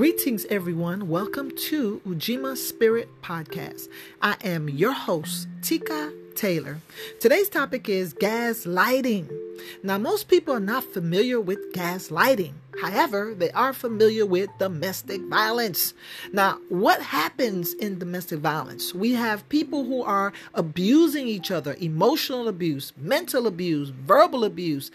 Greetings, everyone. Welcome to Ujima Spirit Podcast. I am your host, Tika Taylor. Today's topic is gaslighting. Now, most people are not familiar with gaslighting. However, they are familiar with domestic violence. Now, what happens in domestic violence? We have people who are abusing each other emotional abuse, mental abuse, verbal abuse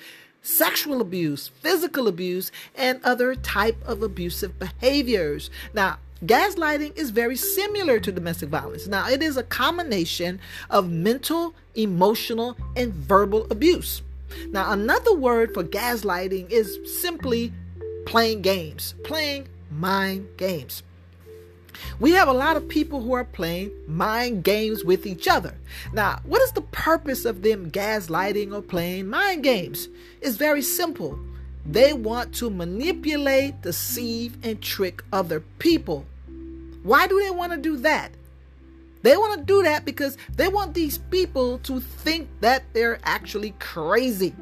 sexual abuse, physical abuse, and other type of abusive behaviors. Now, gaslighting is very similar to domestic violence. Now, it is a combination of mental, emotional, and verbal abuse. Now, another word for gaslighting is simply playing games, playing mind games. We have a lot of people who are playing mind games with each other. Now, what is the purpose of them gaslighting or playing mind games? It's very simple. They want to manipulate, deceive, and trick other people. Why do they want to do that? They want to do that because they want these people to think that they're actually crazy.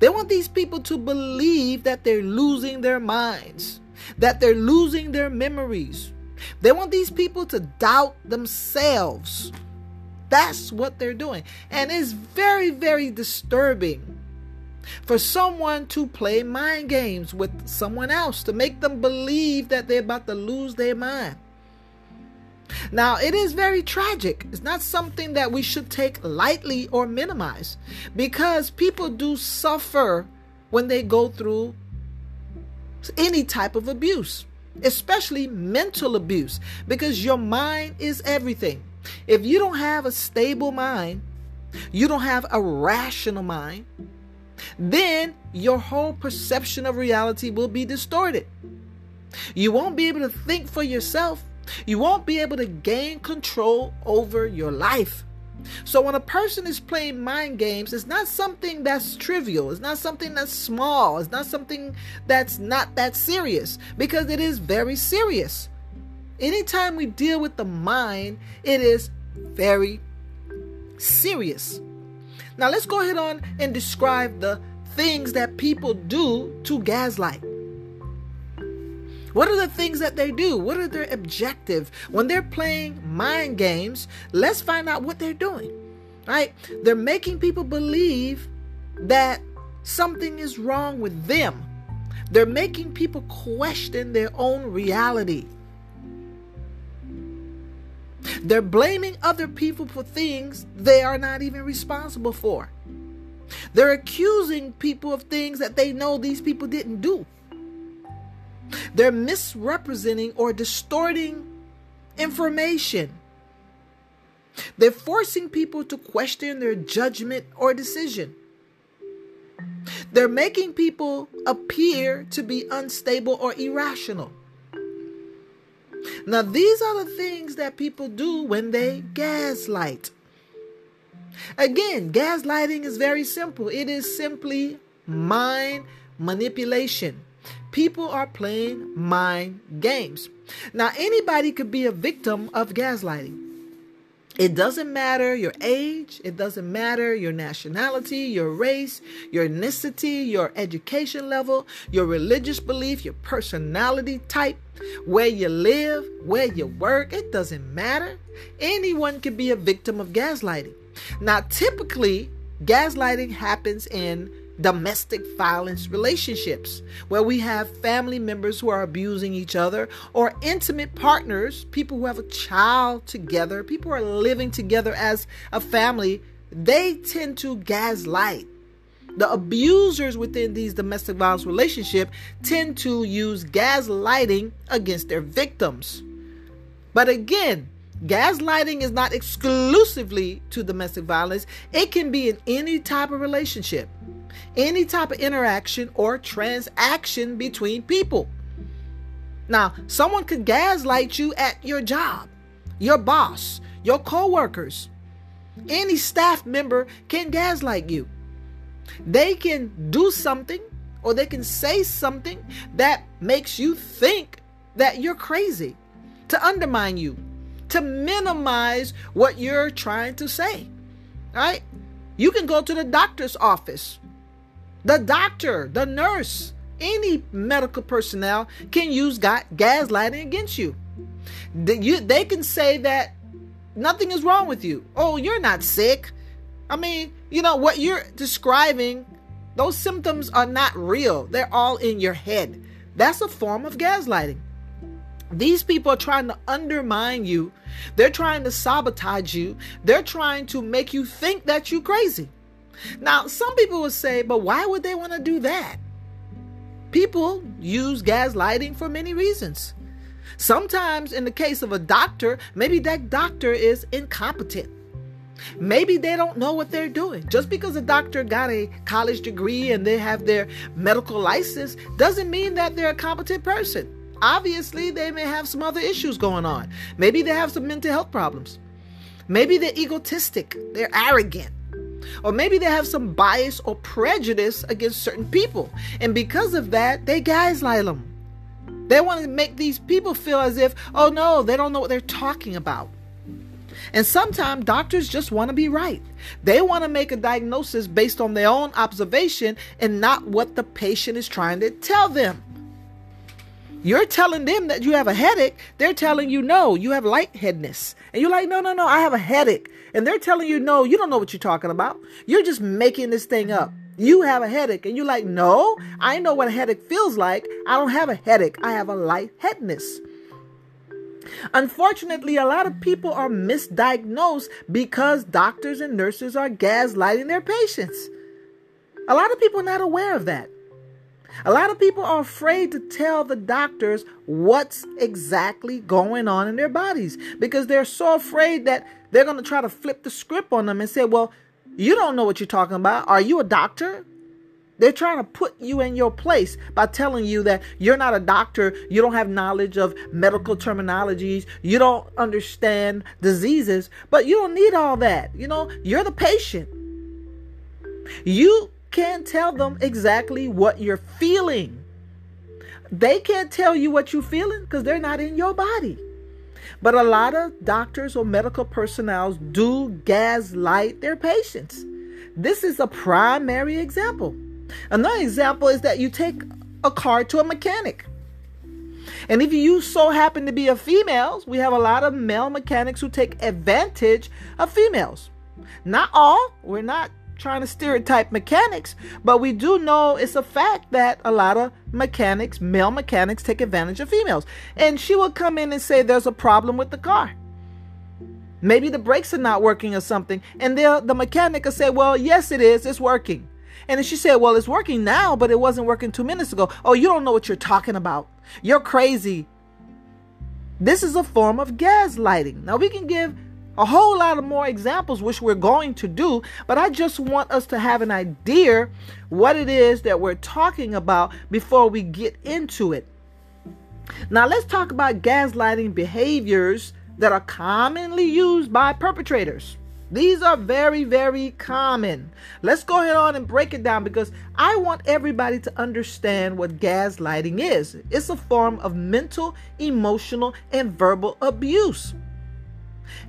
They want these people to believe that they're losing their minds, that they're losing their memories, they want these people to doubt themselves. That's what they're doing. And it's very, very disturbing for someone to play mind games with someone else to make them believe that they're about to lose their mind. Now, it is very tragic. It's not something that we should take lightly or minimize because people do suffer when they go through any type of abuse especially mental abuse, because your mind is everything. If you don't have a stable mind, you don't have a rational mind, then your whole perception of reality will be distorted. You won't be able to think for yourself. You won't be able to gain control over your life. So when a person is playing mind games, it's not something that's trivial. It's not something that's small. It's not something that's not that serious because it is very serious. Anytime we deal with the mind, it is very serious. Now let's go ahead on and describe the things that people do to gaslight. What are the things that they do? What are their objective? When they're playing mind games, let's find out what they're doing. Right? They're making people believe that something is wrong with them. They're making people question their own reality. They're blaming other people for things they are not even responsible for. They're accusing people of things that they know these people didn't do. They're misrepresenting or distorting information. They're forcing people to question their judgment or decision. They're making people appear to be unstable or irrational. Now, these are the things that people do when they gaslight. Again, gaslighting is very simple it is simply mind manipulation. People are playing mind games. Now, anybody could be a victim of gaslighting. It doesn't matter your age, it doesn't matter your nationality, your race, your ethnicity, your education level, your religious belief, your personality type, where you live, where you work, it doesn't matter. Anyone can be a victim of gaslighting. Now, typically, gaslighting happens in domestic violence relationships where we have family members who are abusing each other or intimate partners, people who have a child together, people who are living together as a family, they tend to gaslight. The abusers within these domestic violence relationship tend to use gaslighting against their victims. But again, gaslighting is not exclusively to domestic violence. It can be in any type of relationship any type of interaction or transaction between people. Now, someone could gaslight you at your job, your boss, your coworkers. Any staff member can gaslight you. They can do something or they can say something that makes you think that you're crazy, to undermine you, to minimize what you're trying to say. Right? You can go to the doctor's office the doctor, the nurse, any medical personnel can use ga- gaslighting against you. they can say that nothing is wrong with you. Oh, you're not sick. I mean, you know, what you're describing, those symptoms are not real. They're all in your head. That's a form of gaslighting. These people are trying to undermine you. They're trying to sabotage you. They're trying to make you think that you're crazy. Now, some people would say, but why would they want to do that? People use gaslighting for many reasons. Sometimes, in the case of a doctor, maybe that doctor is incompetent. Maybe they don't know what they're doing. Just because a doctor got a college degree and they have their medical license doesn't mean that they're a competent person. Obviously, they may have some other issues going on. Maybe they have some mental health problems. Maybe they're egotistic, they're arrogant. Or maybe they have some bias or prejudice against certain people. And because of that, they gaslight them. They want to make these people feel as if, oh no, they don't know what they're talking about. And sometimes doctors just want to be right. They want to make a diagnosis based on their own observation and not what the patient is trying to tell them. You're telling them that you have a headache. They're telling you, no, you have lightheadedness. And you're like, no, no, no, I have a headache. And they're telling you, no, you don't know what you're talking about. You're just making this thing up. You have a headache. And you're like, no, I know what a headache feels like. I don't have a headache. I have a lightheadedness. Unfortunately, a lot of people are misdiagnosed because doctors and nurses are gaslighting their patients. A lot of people are not aware of that. A lot of people are afraid to tell the doctors what's exactly going on in their bodies because they're so afraid that they're going to try to flip the script on them and say, Well, you don't know what you're talking about. Are you a doctor? They're trying to put you in your place by telling you that you're not a doctor, you don't have knowledge of medical terminologies, you don't understand diseases, but you don't need all that. You know, you're the patient. You can't tell them exactly what you're feeling. They can't tell you what you're feeling because they're not in your body. But a lot of doctors or medical personnel do gaslight their patients. This is a primary example. Another example is that you take a car to a mechanic. And if you so happen to be a female, we have a lot of male mechanics who take advantage of females. Not all, we're not trying to stereotype mechanics, but we do know it's a fact that a lot of mechanics, male mechanics, take advantage of females. And she will come in and say there's a problem with the car. Maybe the brakes are not working or something. And the mechanic will say, Well, yes, it is. It's working. And then she said, Well, it's working now, but it wasn't working two minutes ago. Oh, you don't know what you're talking about. You're crazy. This is a form of gaslighting. Now, we can give a whole lot of more examples, which we're going to do, but I just want us to have an idea what it is that we're talking about before we get into it. Now, let's talk about gaslighting behaviors that are commonly used by perpetrators. These are very, very common. Let's go ahead on and break it down because I want everybody to understand what gaslighting is. It's a form of mental, emotional, and verbal abuse.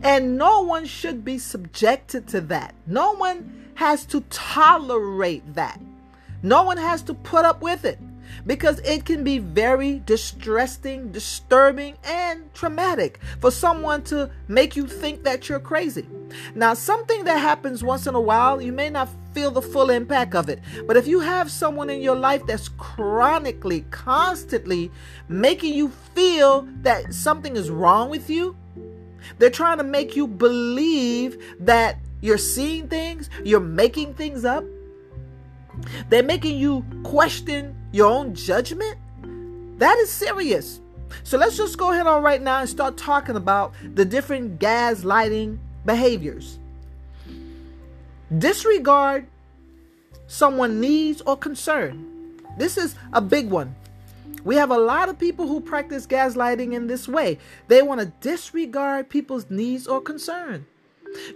And no one should be subjected to that. No one has to tolerate that. No one has to put up with it because it can be very distressing, disturbing, and traumatic for someone to make you think that you're crazy. Now, something that happens once in a while, you may not feel the full impact of it. But if you have someone in your life that's chronically, constantly making you feel that something is wrong with you, they're trying to make you believe that you're seeing things, you're making things up. They're making you question your own judgment. That is serious. So let's just go ahead on right now and start talking about the different gaslighting behaviors. Disregard someone needs or concern. This is a big one. We have a lot of people who practice gaslighting in this way. They want to disregard people's needs or concern.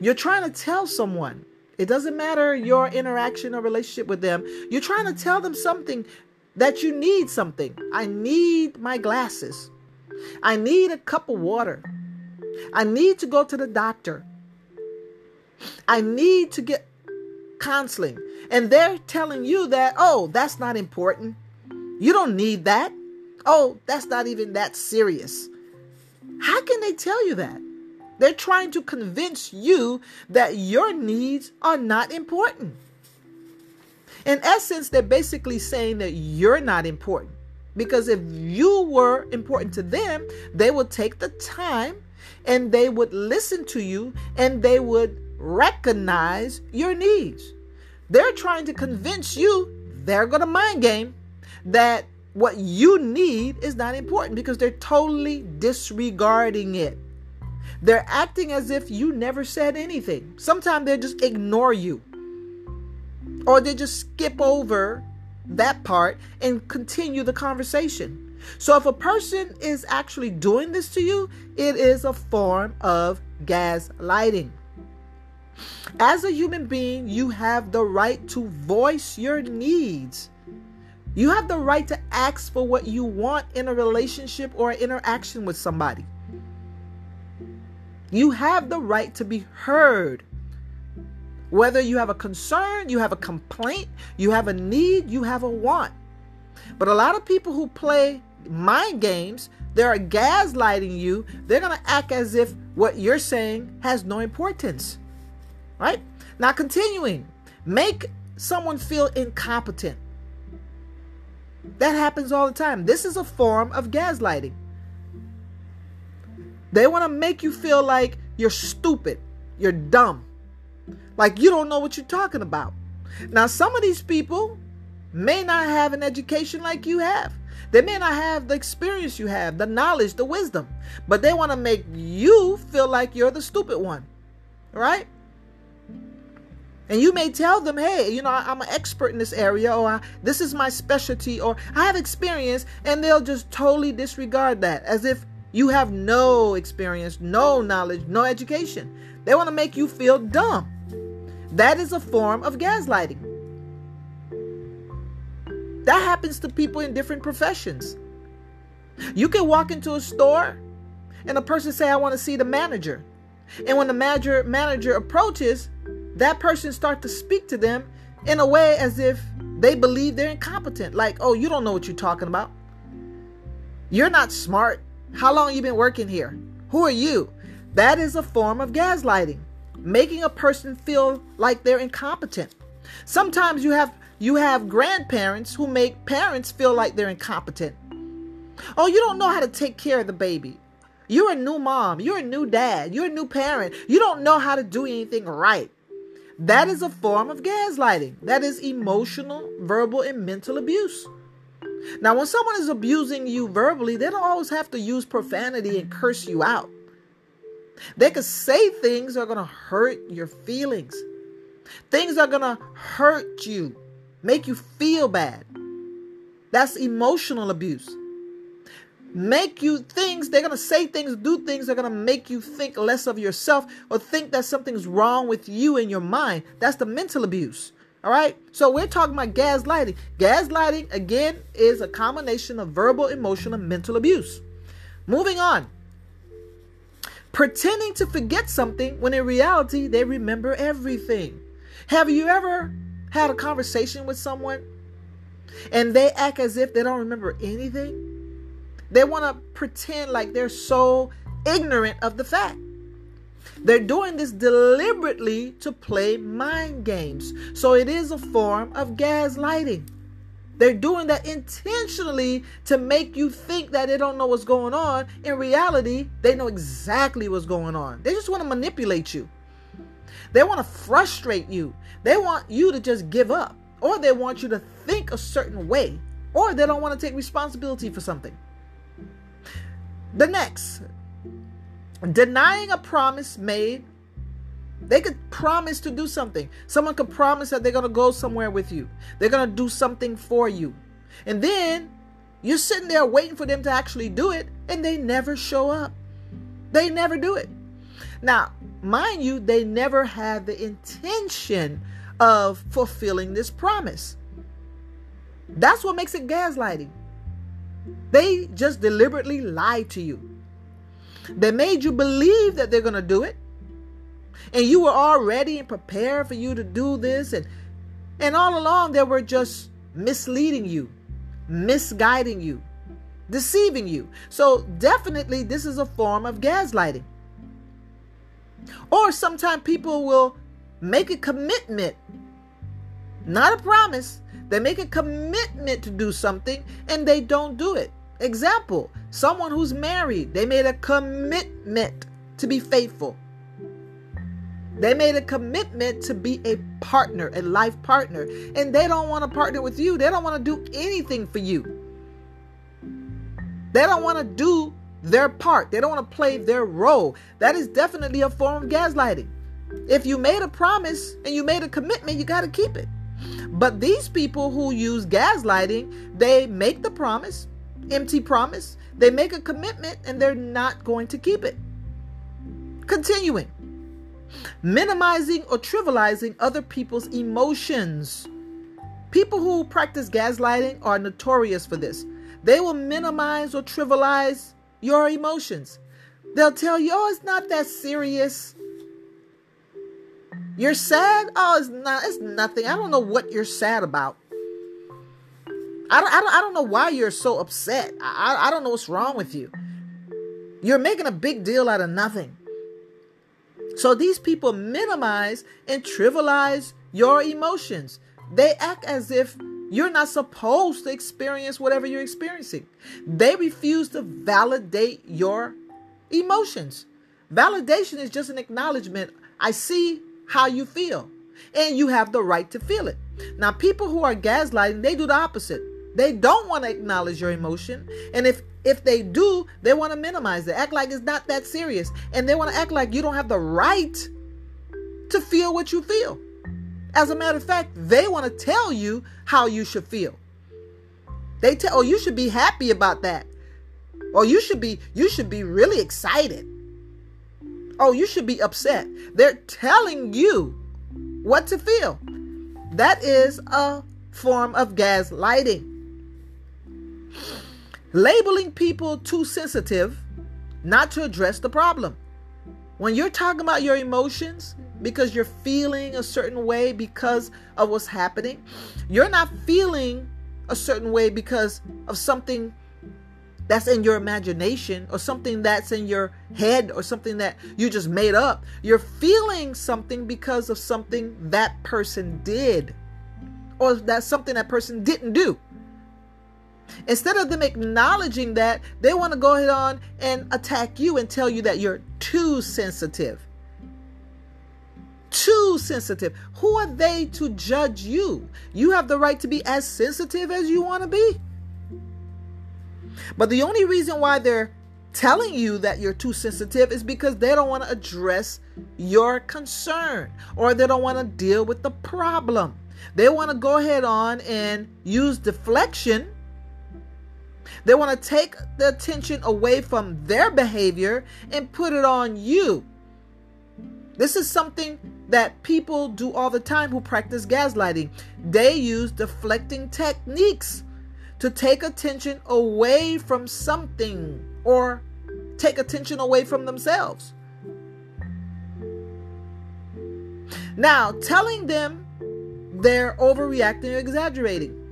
You're trying to tell someone, it doesn't matter your interaction or relationship with them, you're trying to tell them something that you need something. I need my glasses. I need a cup of water. I need to go to the doctor. I need to get counseling. And they're telling you that, oh, that's not important. You don't need that. Oh, that's not even that serious. How can they tell you that? They're trying to convince you that your needs are not important. In essence, they're basically saying that you're not important. Because if you were important to them, they would take the time and they would listen to you and they would recognize your needs. They're trying to convince you, they're going to mind game, that what you need is not important because they're totally disregarding it. They're acting as if you never said anything. Sometimes they just ignore you. Or they just skip over that part and continue the conversation. So if a person is actually doing this to you, it is a form of gaslighting. As a human being, you have the right to voice your needs. You have the right to ask for what you want in a relationship or interaction with somebody. You have the right to be heard. Whether you have a concern, you have a complaint, you have a need, you have a want. But a lot of people who play mind games, they're gaslighting you. They're going to act as if what you're saying has no importance. Right? Now, continuing, make someone feel incompetent. That happens all the time. This is a form of gaslighting. They want to make you feel like you're stupid, you're dumb, like you don't know what you're talking about. Now, some of these people may not have an education like you have. They may not have the experience you have, the knowledge, the wisdom, but they want to make you feel like you're the stupid one, right? And you may tell them, hey, you know, I'm an expert in this area, or this is my specialty, or I have experience, and they'll just totally disregard that as if you have no experience, no knowledge, no education. They want to make you feel dumb. That is a form of gaslighting. That happens to people in different professions. You can walk into a store and a person say, I want to see the manager. And when the manager manager approaches, that person start to speak to them in a way as if they believe they're incompetent. Like, oh, you don't know what you're talking about. You're not smart. How long you been working here? Who are you? That is a form of gaslighting, making a person feel like they're incompetent. Sometimes you have you have grandparents who make parents feel like they're incompetent. Oh, you don't know how to take care of the baby. You're a new mom. You're a new dad. You're a new parent. You don't know how to do anything right. That is a form of gaslighting. That is emotional, verbal, and mental abuse. Now, when someone is abusing you verbally, they don't always have to use profanity and curse you out. They could say things that are going to hurt your feelings. Things are going to hurt you make you feel bad. That's emotional abuse. Make you things, they're going to say things, do things they are going to make you think less of yourself or think that something's wrong with you in your mind. That's the mental abuse. All right. So we're talking about gaslighting. Gaslighting, again, is a combination of verbal, emotional, and mental abuse. Moving on. Pretending to forget something when in reality they remember everything. Have you ever had a conversation with someone and they act as if they don't remember anything. They want to pretend like they're so ignorant of the fact. They're doing this deliberately to play mind games. So it is a form of gaslighting. They're doing that intentionally to make you think that they don't know what's going on. In reality, they know exactly what's going on. They just want to manipulate you. They want to frustrate you. They want you to just give up, or they want you to think a certain way, or they don't want to take responsibility for something. The next, denying a promise made. They could promise to do something. Someone could promise that they're going to go somewhere with you, they're going to do something for you. And then you're sitting there waiting for them to actually do it, and they never show up. They never do it. Now, mind you, they never had the intention of fulfilling this promise. That's what makes it gaslighting. They just deliberately lied to you. They made you believe that they're going to do it. And you were all ready and prepared for you to do this and and all along they were just misleading you, misguiding you, deceiving you. So, definitely, this is a form of gaslighting. Or sometimes people will make a commitment, not a promise. They make a commitment to do something and they don't do it. Example someone who's married, they made a commitment to be faithful. They made a commitment to be a partner, a life partner, and they don't want to partner with you. They don't want to do anything for you. They don't want to do their part. They don't want to play their role. That is definitely a form of gaslighting. If you made a promise and you made a commitment, you got to keep it. But these people who use gaslighting, they make the promise, empty promise, they make a commitment and they're not going to keep it. Continuing, minimizing or trivializing other people's emotions. People who practice gaslighting are notorious for this. They will minimize or trivialize your emotions. They'll tell you, oh, it's not that serious. You're sad? Oh, it's not. It's nothing. I don't know what you're sad about. I don't. I don't. I don't know why you're so upset. I. I don't know what's wrong with you. You're making a big deal out of nothing. So these people minimize and trivialize your emotions. They act as if you're not supposed to experience whatever you're experiencing. They refuse to validate your emotions. Validation is just an acknowledgement. I see how you feel. And you have the right to feel it. Now, people who are gaslighting, they do the opposite. They don't want to acknowledge your emotion. And if if they do, they want to minimize it, act like it's not that serious. And they want to act like you don't have the right to feel what you feel. As a matter of fact, they want to tell you how you should feel. They tell, oh, you should be happy about that. Or you should be, you should be really excited. Oh, you should be upset. They're telling you what to feel. That is a form of gaslighting. Labeling people too sensitive not to address the problem. When you're talking about your emotions because you're feeling a certain way because of what's happening, you're not feeling a certain way because of something that's in your imagination or something that's in your head or something that you just made up. You're feeling something because of something that person did or that's something that person didn't do. Instead of them acknowledging that, they want to go ahead on and attack you and tell you that you're too sensitive. Too sensitive. Who are they to judge you? You have the right to be as sensitive as you want to be. But the only reason why they're telling you that you're too sensitive is because they don't want to address your concern or they don't want to deal with the problem. They want to go ahead on and use deflection. They want to take the attention away from their behavior and put it on you. This is something that people do all the time who practice gaslighting. They use deflecting techniques to take attention away from something or take attention away from themselves. Now, telling them they're overreacting or exaggerating.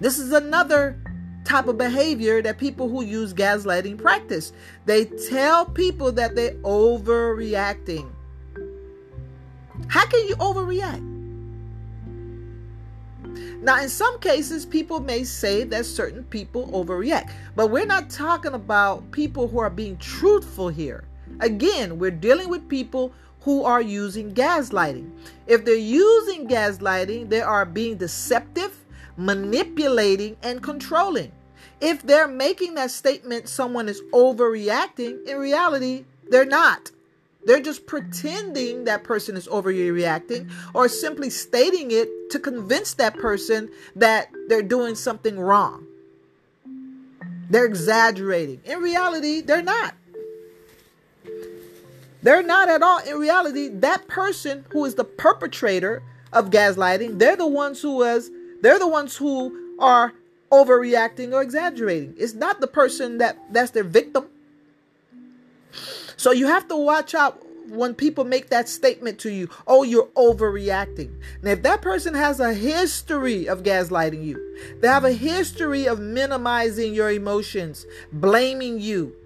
This is another type of behavior that people who use gaslighting practice. They tell people that they're overreacting. How can you overreact? Now, in some cases, people may say that certain people overreact, but we're not talking about people who are being truthful here. Again, we're dealing with people who are using gaslighting. If they're using gaslighting, they are being deceptive, manipulating, and controlling. If they're making that statement, someone is overreacting, in reality, they're not. They're just pretending that person is overreacting or simply stating it to convince that person that they're doing something wrong. They're exaggerating. In reality, they're not. They're not at all. In reality, that person who is the perpetrator of gaslighting, they're the ones who was they're the ones who are overreacting or exaggerating. It's not the person that that's their victim. So you have to watch out when people make that statement to you, oh, you're overreacting. Now, if that person has a history of gaslighting you, they have a history of minimizing your emotions, blaming you,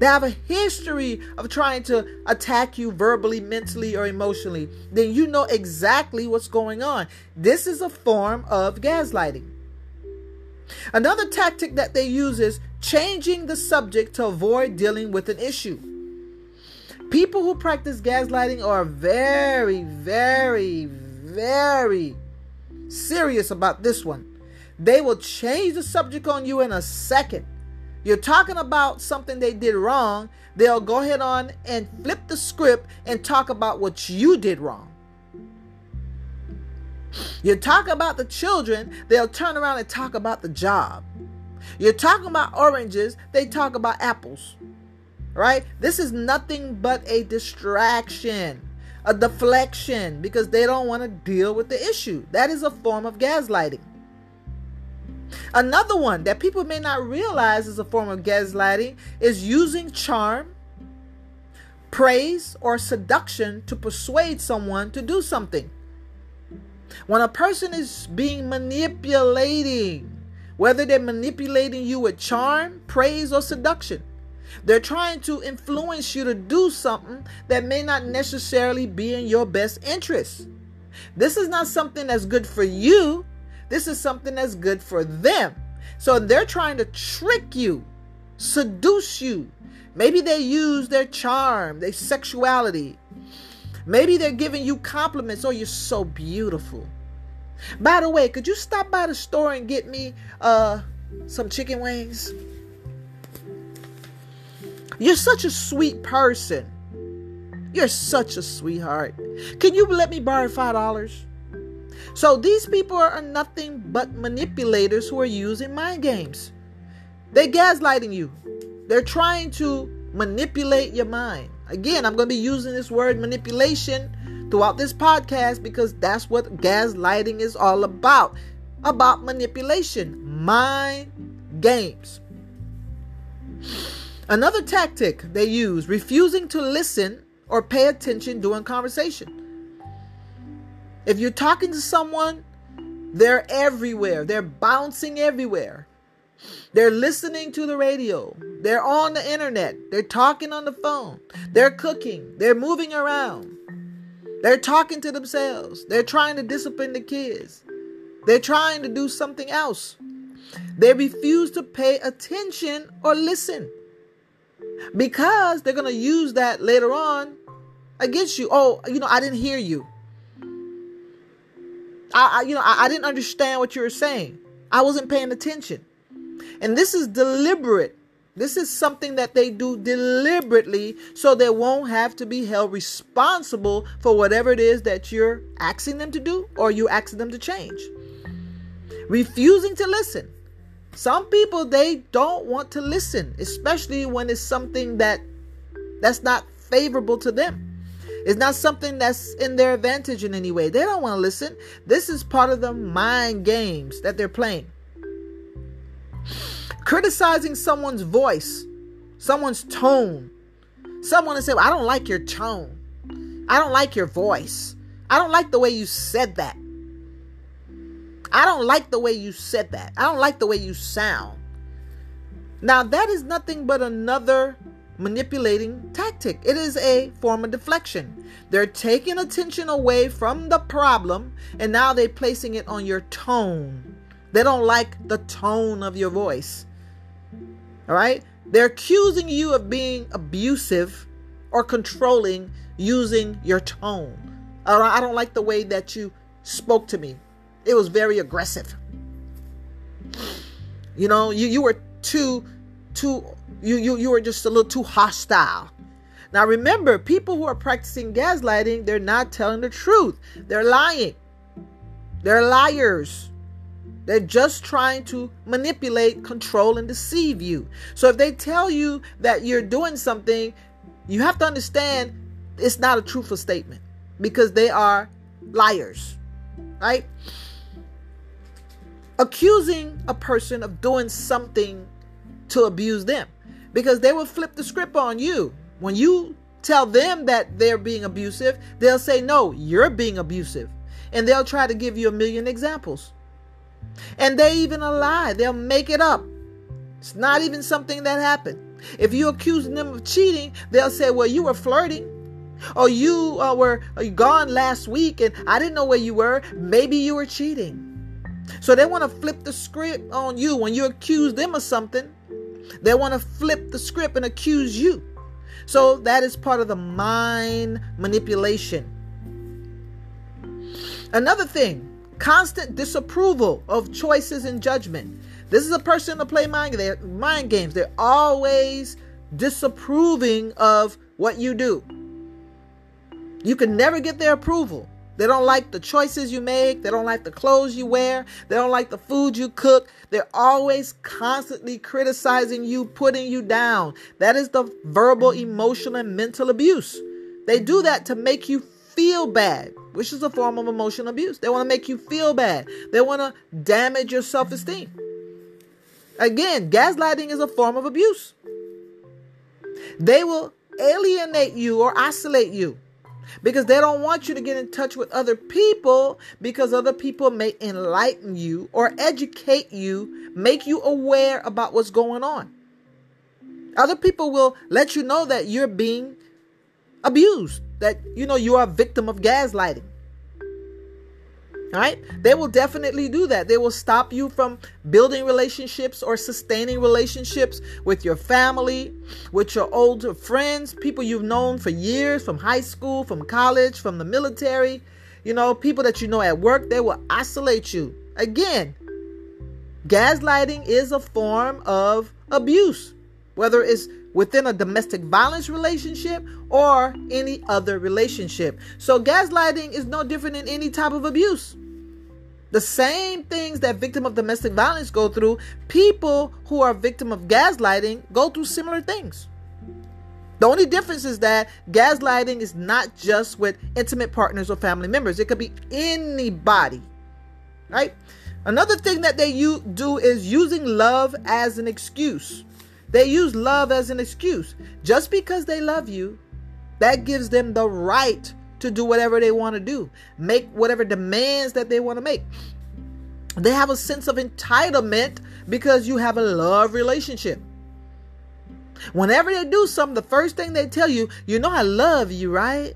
they have a history of trying to attack you verbally, mentally, or emotionally, then you know exactly what's going on. This is a form of gaslighting. Another tactic that they use is changing the subject to avoid dealing with an issue. People who practice gaslighting are very, very, very serious about this one. They will change the subject on you in a second. You're talking about something they did wrong, they'll go ahead on and flip the script and talk about what you did wrong. You talk about the children, they'll turn around and talk about the job. You're talking about oranges, they talk about apples. Right? This is nothing but a distraction, a deflection, because they don't want to deal with the issue. That is a form of gaslighting. Another one that people may not realize is a form of gaslighting is using charm, praise, or seduction to persuade someone to do something. When a person is being manipulating, whether they're manipulating you with charm, praise, or seduction, they're trying to influence you to do something that may not necessarily be in your best interest. This is not something that's good for you. This is something that's good for them. So they're trying to trick you, seduce you. Maybe they use their charm, their sexuality. Maybe they're giving you compliments. Oh, you're so beautiful. By the way, could you stop by the store and get me uh some chicken wings? You're such a sweet person. You're such a sweetheart. Can you let me borrow five dollars? So these people are nothing but manipulators who are using mind games. They're gaslighting you. They're trying to manipulate your mind. Again, I'm going to be using this word manipulation throughout this podcast because that's what gaslighting is all about. About manipulation, mind games. Another tactic they use refusing to listen or pay attention during conversation. If you're talking to someone, they're everywhere. They're bouncing everywhere. They're listening to the radio. They're on the internet. They're talking on the phone. They're cooking. They're moving around. They're talking to themselves. They're trying to discipline the kids. They're trying to do something else. They refuse to pay attention or listen because they're going to use that later on against you. Oh, you know, I didn't hear you. I, I you know, I, I didn't understand what you were saying. I wasn't paying attention. And this is deliberate. This is something that they do deliberately so they won't have to be held responsible for whatever it is that you're asking them to do or you asking them to change. Refusing to listen. Some people they don't want to listen, especially when it's something that that's not favorable to them. It's not something that's in their advantage in any way. They don't want to listen. This is part of the mind games that they're playing. Criticizing someone's voice, someone's tone. Someone to say, well, I don't like your tone. I don't like your voice. I don't like the way you said that. I don't like the way you said that. I don't like the way you sound. Now, that is nothing but another manipulating tactic. It is a form of deflection. They're taking attention away from the problem and now they're placing it on your tone. They don't like the tone of your voice. All right? They're accusing you of being abusive or controlling using your tone. I don't like the way that you spoke to me. It was very aggressive. You know, you, you were too too you you you are just a little too hostile. Now remember, people who are practicing gaslighting, they're not telling the truth. They're lying. They're liars. They're just trying to manipulate, control, and deceive you. So if they tell you that you're doing something, you have to understand it's not a truthful statement because they are liars. Right? Accusing a person of doing something to abuse them because they will flip the script on you. When you tell them that they're being abusive, they'll say, No, you're being abusive. And they'll try to give you a million examples. And they even a lie, they'll make it up. It's not even something that happened. If you accuse them of cheating, they'll say, Well, you were flirting. Or you uh, were uh, gone last week and I didn't know where you were. Maybe you were cheating. So they want to flip the script on you when you accuse them of something. They want to flip the script and accuse you. So that is part of the mind manipulation. Another thing, constant disapproval of choices and judgment. This is a person to play mind, mind games. They're always disapproving of what you do. You can never get their approval. They don't like the choices you make. They don't like the clothes you wear. They don't like the food you cook. They're always constantly criticizing you, putting you down. That is the verbal, emotional, and mental abuse. They do that to make you feel bad, which is a form of emotional abuse. They want to make you feel bad. They want to damage your self esteem. Again, gaslighting is a form of abuse. They will alienate you or isolate you because they don't want you to get in touch with other people because other people may enlighten you or educate you, make you aware about what's going on. Other people will let you know that you're being abused, that you know you are a victim of gaslighting. Right? They will definitely do that. They will stop you from building relationships or sustaining relationships with your family, with your older friends, people you've known for years from high school, from college, from the military, you know, people that you know at work. They will isolate you. Again, gaslighting is a form of abuse, whether it's within a domestic violence relationship or any other relationship. So, gaslighting is no different than any type of abuse. The same things that victim of domestic violence go through, people who are victim of gaslighting go through similar things. The only difference is that gaslighting is not just with intimate partners or family members. It could be anybody. Right? Another thing that they do is using love as an excuse. They use love as an excuse. Just because they love you, that gives them the right to do whatever they want to do, make whatever demands that they want to make. They have a sense of entitlement because you have a love relationship. Whenever they do something, the first thing they tell you, you know, I love you, right?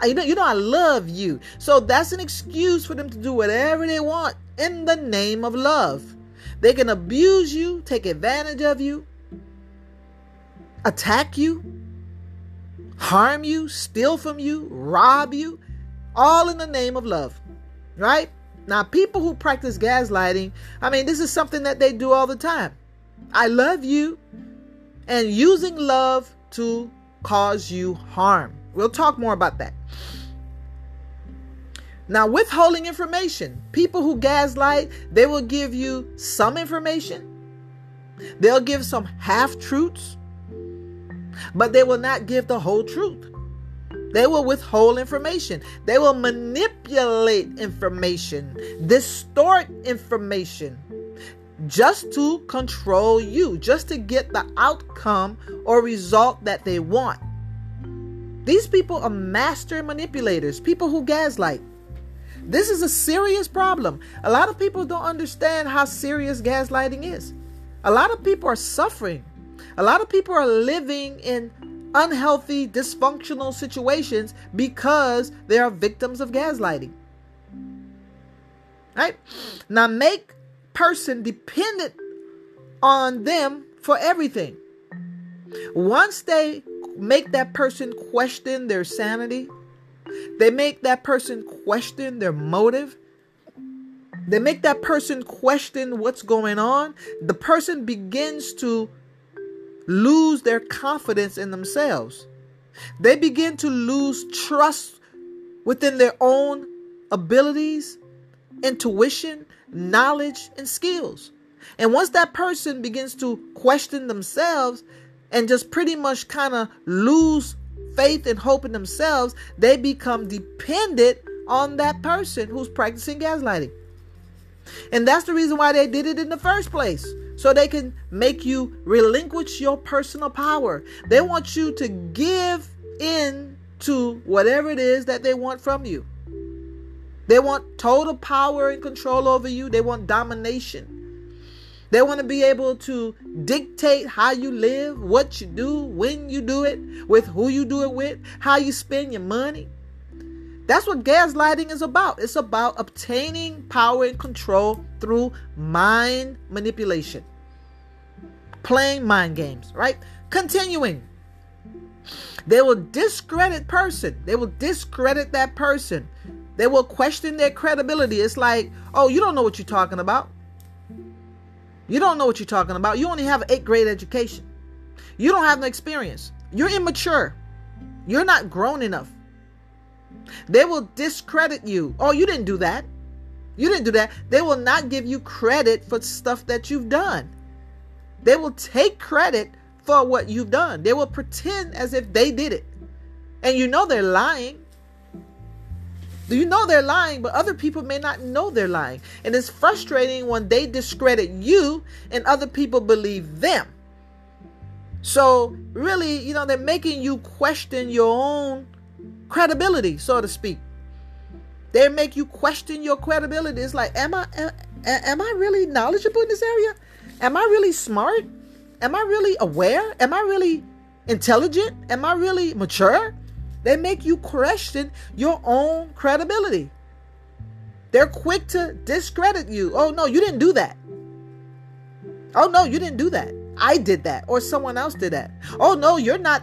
Ah, you know, you know, I love you. So that's an excuse for them to do whatever they want in the name of love. They can abuse you, take advantage of you, attack you, harm you, steal from you, rob you, all in the name of love. Right? Now, people who practice gaslighting, I mean, this is something that they do all the time. I love you, and using love to cause you harm. We'll talk more about that. Now, withholding information, people who gaslight, they will give you some information, they'll give some half truths, but they will not give the whole truth. They will withhold information. They will manipulate information, distort information just to control you, just to get the outcome or result that they want. These people are master manipulators, people who gaslight. This is a serious problem. A lot of people don't understand how serious gaslighting is. A lot of people are suffering a lot of people are living in unhealthy, dysfunctional situations because they are victims of gaslighting. Right? Now make person dependent on them for everything. Once they make that person question their sanity, they make that person question their motive, they make that person question what's going on, the person begins to lose their confidence in themselves. They begin to lose trust within their own abilities, intuition, knowledge, and skills. And once that person begins to question themselves and just pretty much kind of lose faith and hope in themselves, they become dependent on that person who's practicing gaslighting. And that's the reason why they did it in the first place so they can make you relinquish your personal power. They want you to give in to whatever it is that they want from you. They want total power and control over you. They want domination. They want to be able to dictate how you live, what you do, when you do it, with who you do it with, how you spend your money. That's what gaslighting is about. It's about obtaining power and control through mind manipulation, playing mind games, right? Continuing. They will discredit person. They will discredit that person. They will question their credibility. It's like, oh, you don't know what you're talking about. You don't know what you're talking about. You only have an eighth grade education. You don't have no experience. You're immature. You're not grown enough. They will discredit you. Oh, you didn't do that. You didn't do that. They will not give you credit for stuff that you've done. They will take credit for what you've done. They will pretend as if they did it. And you know they're lying. You know they're lying, but other people may not know they're lying. And it's frustrating when they discredit you and other people believe them. So, really, you know, they're making you question your own credibility, so to speak. They make you question your credibility. It's like, am I am I really knowledgeable in this area? Am I really smart? Am I really aware? Am I really intelligent? Am I really mature? They make you question your own credibility. They're quick to discredit you. Oh, no, you didn't do that. Oh, no, you didn't do that. I did that, or someone else did that. Oh, no, you're not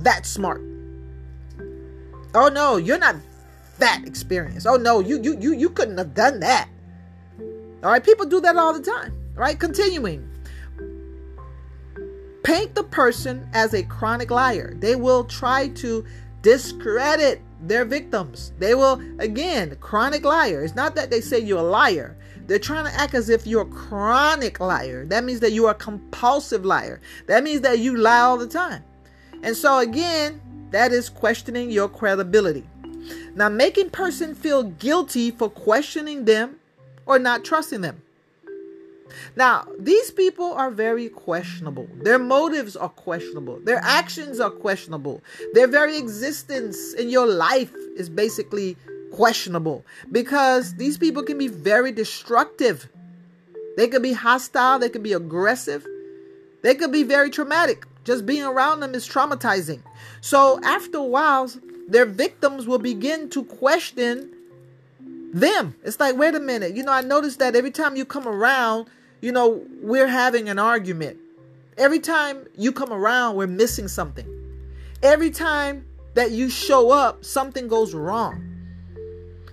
that smart. Oh, no, you're not that experienced. Oh, no, you, you, you, you couldn't have done that. All right, people do that all the time. Right, continuing paint the person as a chronic liar. They will try to discredit their victims. They will, again, chronic liar. It's not that they say you're a liar. They're trying to act as if you're a chronic liar. That means that you are a compulsive liar. That means that you lie all the time. And so, again, that is questioning your credibility. Now, making person feel guilty for questioning them or not trusting them. Now, these people are very questionable. Their motives are questionable. Their actions are questionable. Their very existence in your life is basically questionable because these people can be very destructive. They can be hostile, they can be aggressive, they could be very traumatic. Just being around them is traumatizing. So, after a while, their victims will begin to question them. It's like, wait a minute, you know, I noticed that every time you come around, you know, we're having an argument. Every time you come around, we're missing something. Every time that you show up, something goes wrong.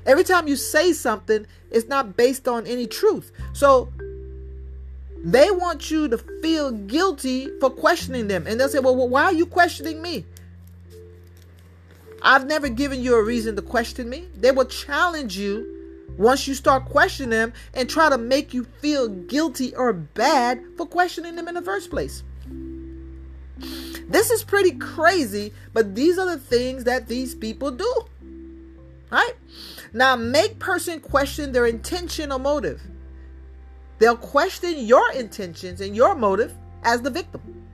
Every time you say something, it's not based on any truth. So they want you to feel guilty for questioning them. And they'll say, well, why are you questioning me? I've never given you a reason to question me. They will challenge you once you start questioning them and try to make you feel guilty or bad for questioning them in the first place. This is pretty crazy, but these are the things that these people do. Right? Now, make person question their intention or motive. They'll question your intentions and your motive as the victim.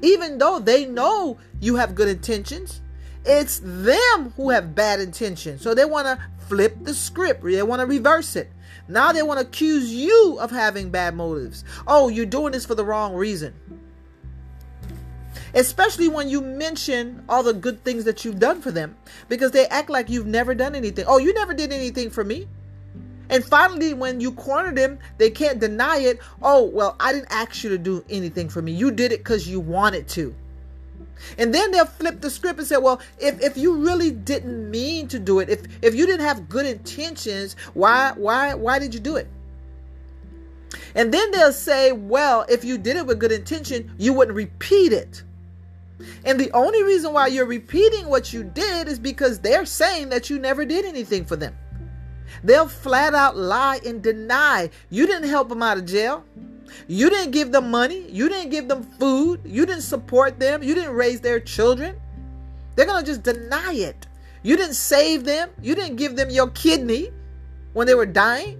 Even though they know you have good intentions, it's them who have bad intentions. So they want to flip the script. They want to reverse it. Now they want to accuse you of having bad motives. Oh, you're doing this for the wrong reason. Especially when you mention all the good things that you've done for them because they act like you've never done anything. Oh, you never did anything for me. And finally, when you corner them, they can't deny it. Oh, well, I didn't ask you to do anything for me. You did it because you wanted to. And then they'll flip the script and say, well, if, if you really didn't mean to do it, if if you didn't have good intentions, why why why did you do it? And then they'll say, well, if you did it with good intention, you wouldn't repeat it. And the only reason why you're repeating what you did is because they're saying that you never did anything for them. They'll flat out lie and deny you didn't help them out of jail. You didn't give them money. You didn't give them food. You didn't support them. You didn't raise their children. They're going to just deny it. You didn't save them. You didn't give them your kidney when they were dying.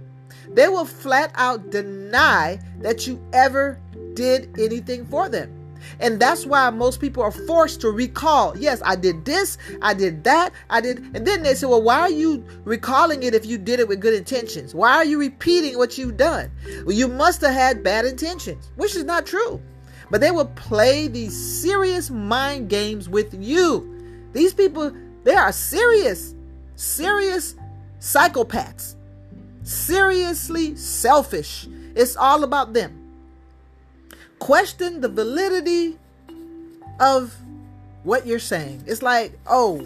they will flat out deny that you ever did anything for them. And that's why most people are forced to recall, yes, I did this, I did that, I did. And then they say, well, why are you recalling it if you did it with good intentions? Why are you repeating what you've done? Well, you must have had bad intentions, which is not true. But they will play these serious mind games with you. These people, they are serious, serious psychopaths, seriously selfish. It's all about them question the validity of what you're saying. It's like, oh,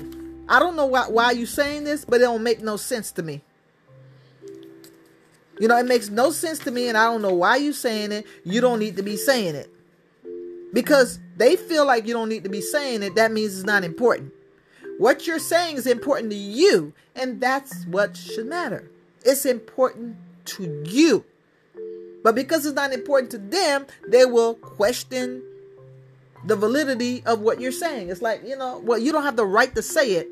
I don't know why, why you saying this, but it don't make no sense to me. You know, it makes no sense to me, and I don't know why you're saying it. You don't need to be saying it. Because they feel like you don't need to be saying it, that means it's not important. What you're saying is important to you, and that's what should matter. It's important to you. But because it's not important to them, they will question the validity of what you're saying. It's like, you know, well, you don't have the right to say it.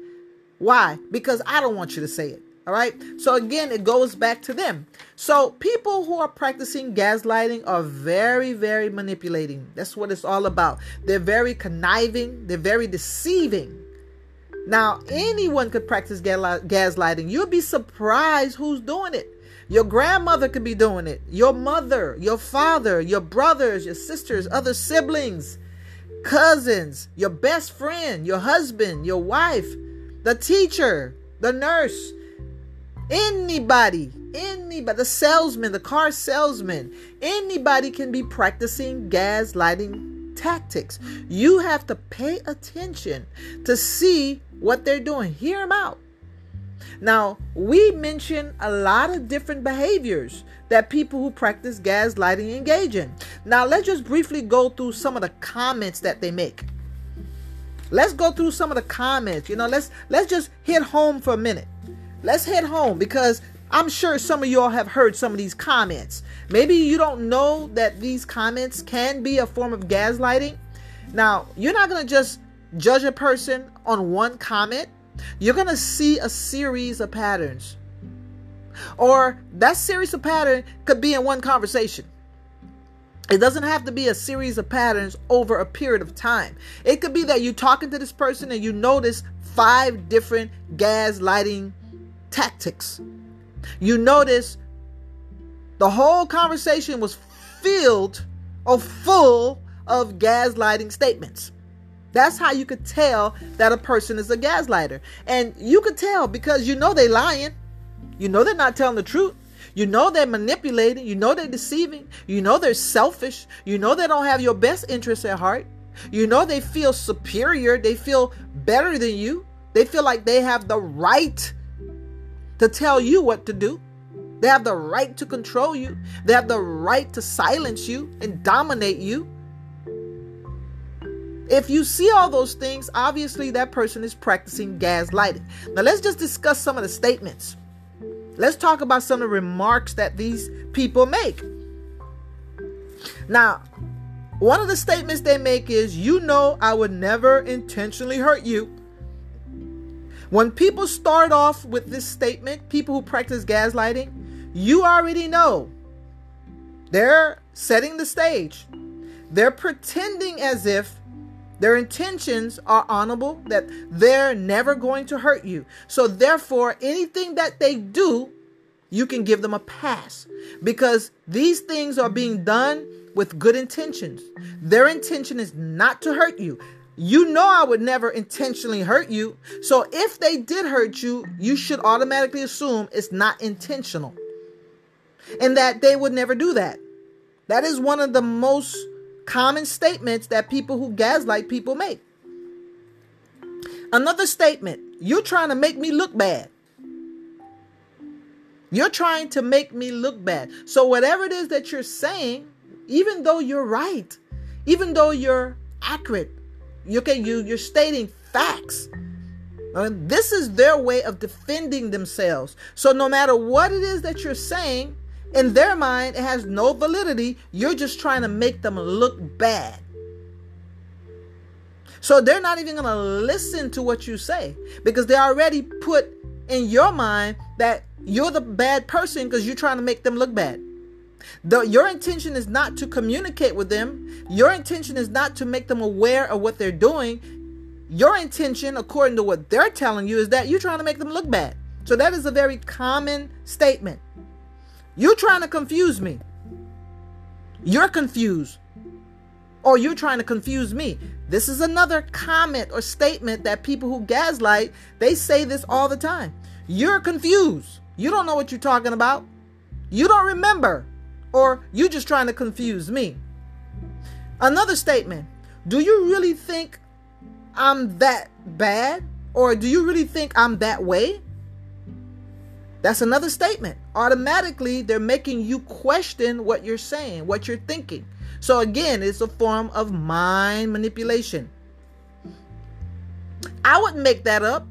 Why? Because I don't want you to say it. All right. So again, it goes back to them. So people who are practicing gaslighting are very, very manipulating. That's what it's all about. They're very conniving, they're very deceiving. Now, anyone could practice gaslighting. You'll be surprised who's doing it. Your grandmother could be doing it. Your mother, your father, your brothers, your sisters, other siblings, cousins, your best friend, your husband, your wife, the teacher, the nurse, anybody, anybody, the salesman, the car salesman, anybody can be practicing gaslighting tactics. You have to pay attention to see what they're doing. Hear them out. Now, we mention a lot of different behaviors that people who practice gaslighting engage in. Now, let's just briefly go through some of the comments that they make. Let's go through some of the comments. You know, let's let's just hit home for a minute. Let's hit home because I'm sure some of y'all have heard some of these comments. Maybe you don't know that these comments can be a form of gaslighting. Now, you're not going to just judge a person on one comment you're going to see a series of patterns. Or that series of pattern could be in one conversation. It doesn't have to be a series of patterns over a period of time. It could be that you're talking to this person and you notice five different gaslighting tactics. You notice the whole conversation was filled or full of gaslighting statements. That's how you could tell that a person is a gaslighter. And you could tell because you know they're lying. You know they're not telling the truth. You know they're manipulating. You know they're deceiving. You know they're selfish. You know they don't have your best interests at heart. You know they feel superior. They feel better than you. They feel like they have the right to tell you what to do. They have the right to control you. They have the right to silence you and dominate you. If you see all those things, obviously that person is practicing gaslighting. Now, let's just discuss some of the statements. Let's talk about some of the remarks that these people make. Now, one of the statements they make is, You know, I would never intentionally hurt you. When people start off with this statement, people who practice gaslighting, you already know they're setting the stage. They're pretending as if their intentions are honorable, that they're never going to hurt you. So, therefore, anything that they do, you can give them a pass because these things are being done with good intentions. Their intention is not to hurt you. You know, I would never intentionally hurt you. So, if they did hurt you, you should automatically assume it's not intentional and that they would never do that. That is one of the most common statements that people who gaslight people make. Another statement you're trying to make me look bad. You're trying to make me look bad. So, whatever it is that you're saying, even though you're right, even though you're accurate, okay, you, you're stating facts. Uh, this is their way of defending themselves. So, no matter what it is that you're saying, in their mind, it has no validity. You're just trying to make them look bad. So they're not even going to listen to what you say because they already put in your mind that you're the bad person because you're trying to make them look bad. The, your intention is not to communicate with them. Your intention is not to make them aware of what they're doing. Your intention, according to what they're telling you, is that you're trying to make them look bad. So that is a very common statement. You're trying to confuse me. You're confused. Or you're trying to confuse me. This is another comment or statement that people who gaslight, they say this all the time. You're confused. You don't know what you're talking about. You don't remember. Or you're just trying to confuse me. Another statement. Do you really think I'm that bad? Or do you really think I'm that way? That's another statement. Automatically, they're making you question what you're saying, what you're thinking. So, again, it's a form of mind manipulation. I wouldn't make that up.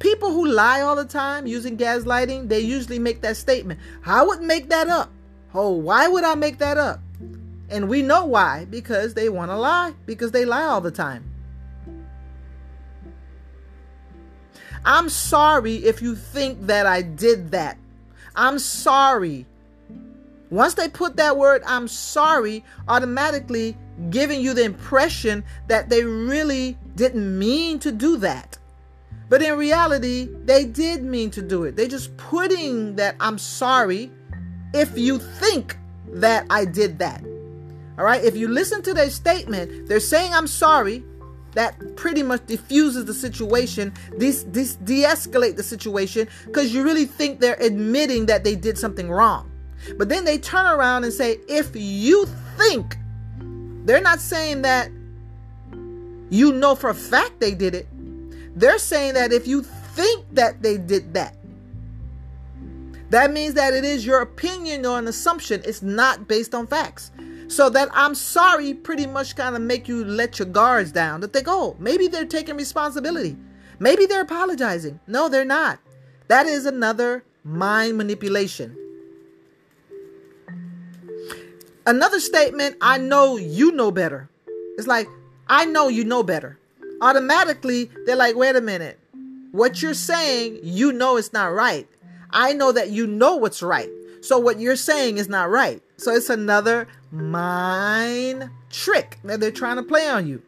People who lie all the time using gaslighting, they usually make that statement. I wouldn't make that up. Oh, why would I make that up? And we know why because they want to lie, because they lie all the time. I'm sorry if you think that I did that. I'm sorry. Once they put that word, I'm sorry, automatically giving you the impression that they really didn't mean to do that. But in reality, they did mean to do it. They're just putting that I'm sorry if you think that I did that. All right. If you listen to their statement, they're saying I'm sorry, that pretty much diffuses the situation, this this de-escalate the situation because you really think they're admitting that they did something wrong. But then they turn around and say, if you think, they're not saying that you know for a fact they did it. They're saying that if you think that they did that, that means that it is your opinion or an assumption. It's not based on facts. So that I'm sorry pretty much kind of make you let your guards down to think, oh, maybe they're taking responsibility. Maybe they're apologizing. No, they're not. That is another mind manipulation. Another statement, I know you know better. It's like, I know you know better. Automatically, they're like, wait a minute. What you're saying, you know it's not right. I know that you know what's right. So what you're saying is not right. So it's another mind trick that they're trying to play on you.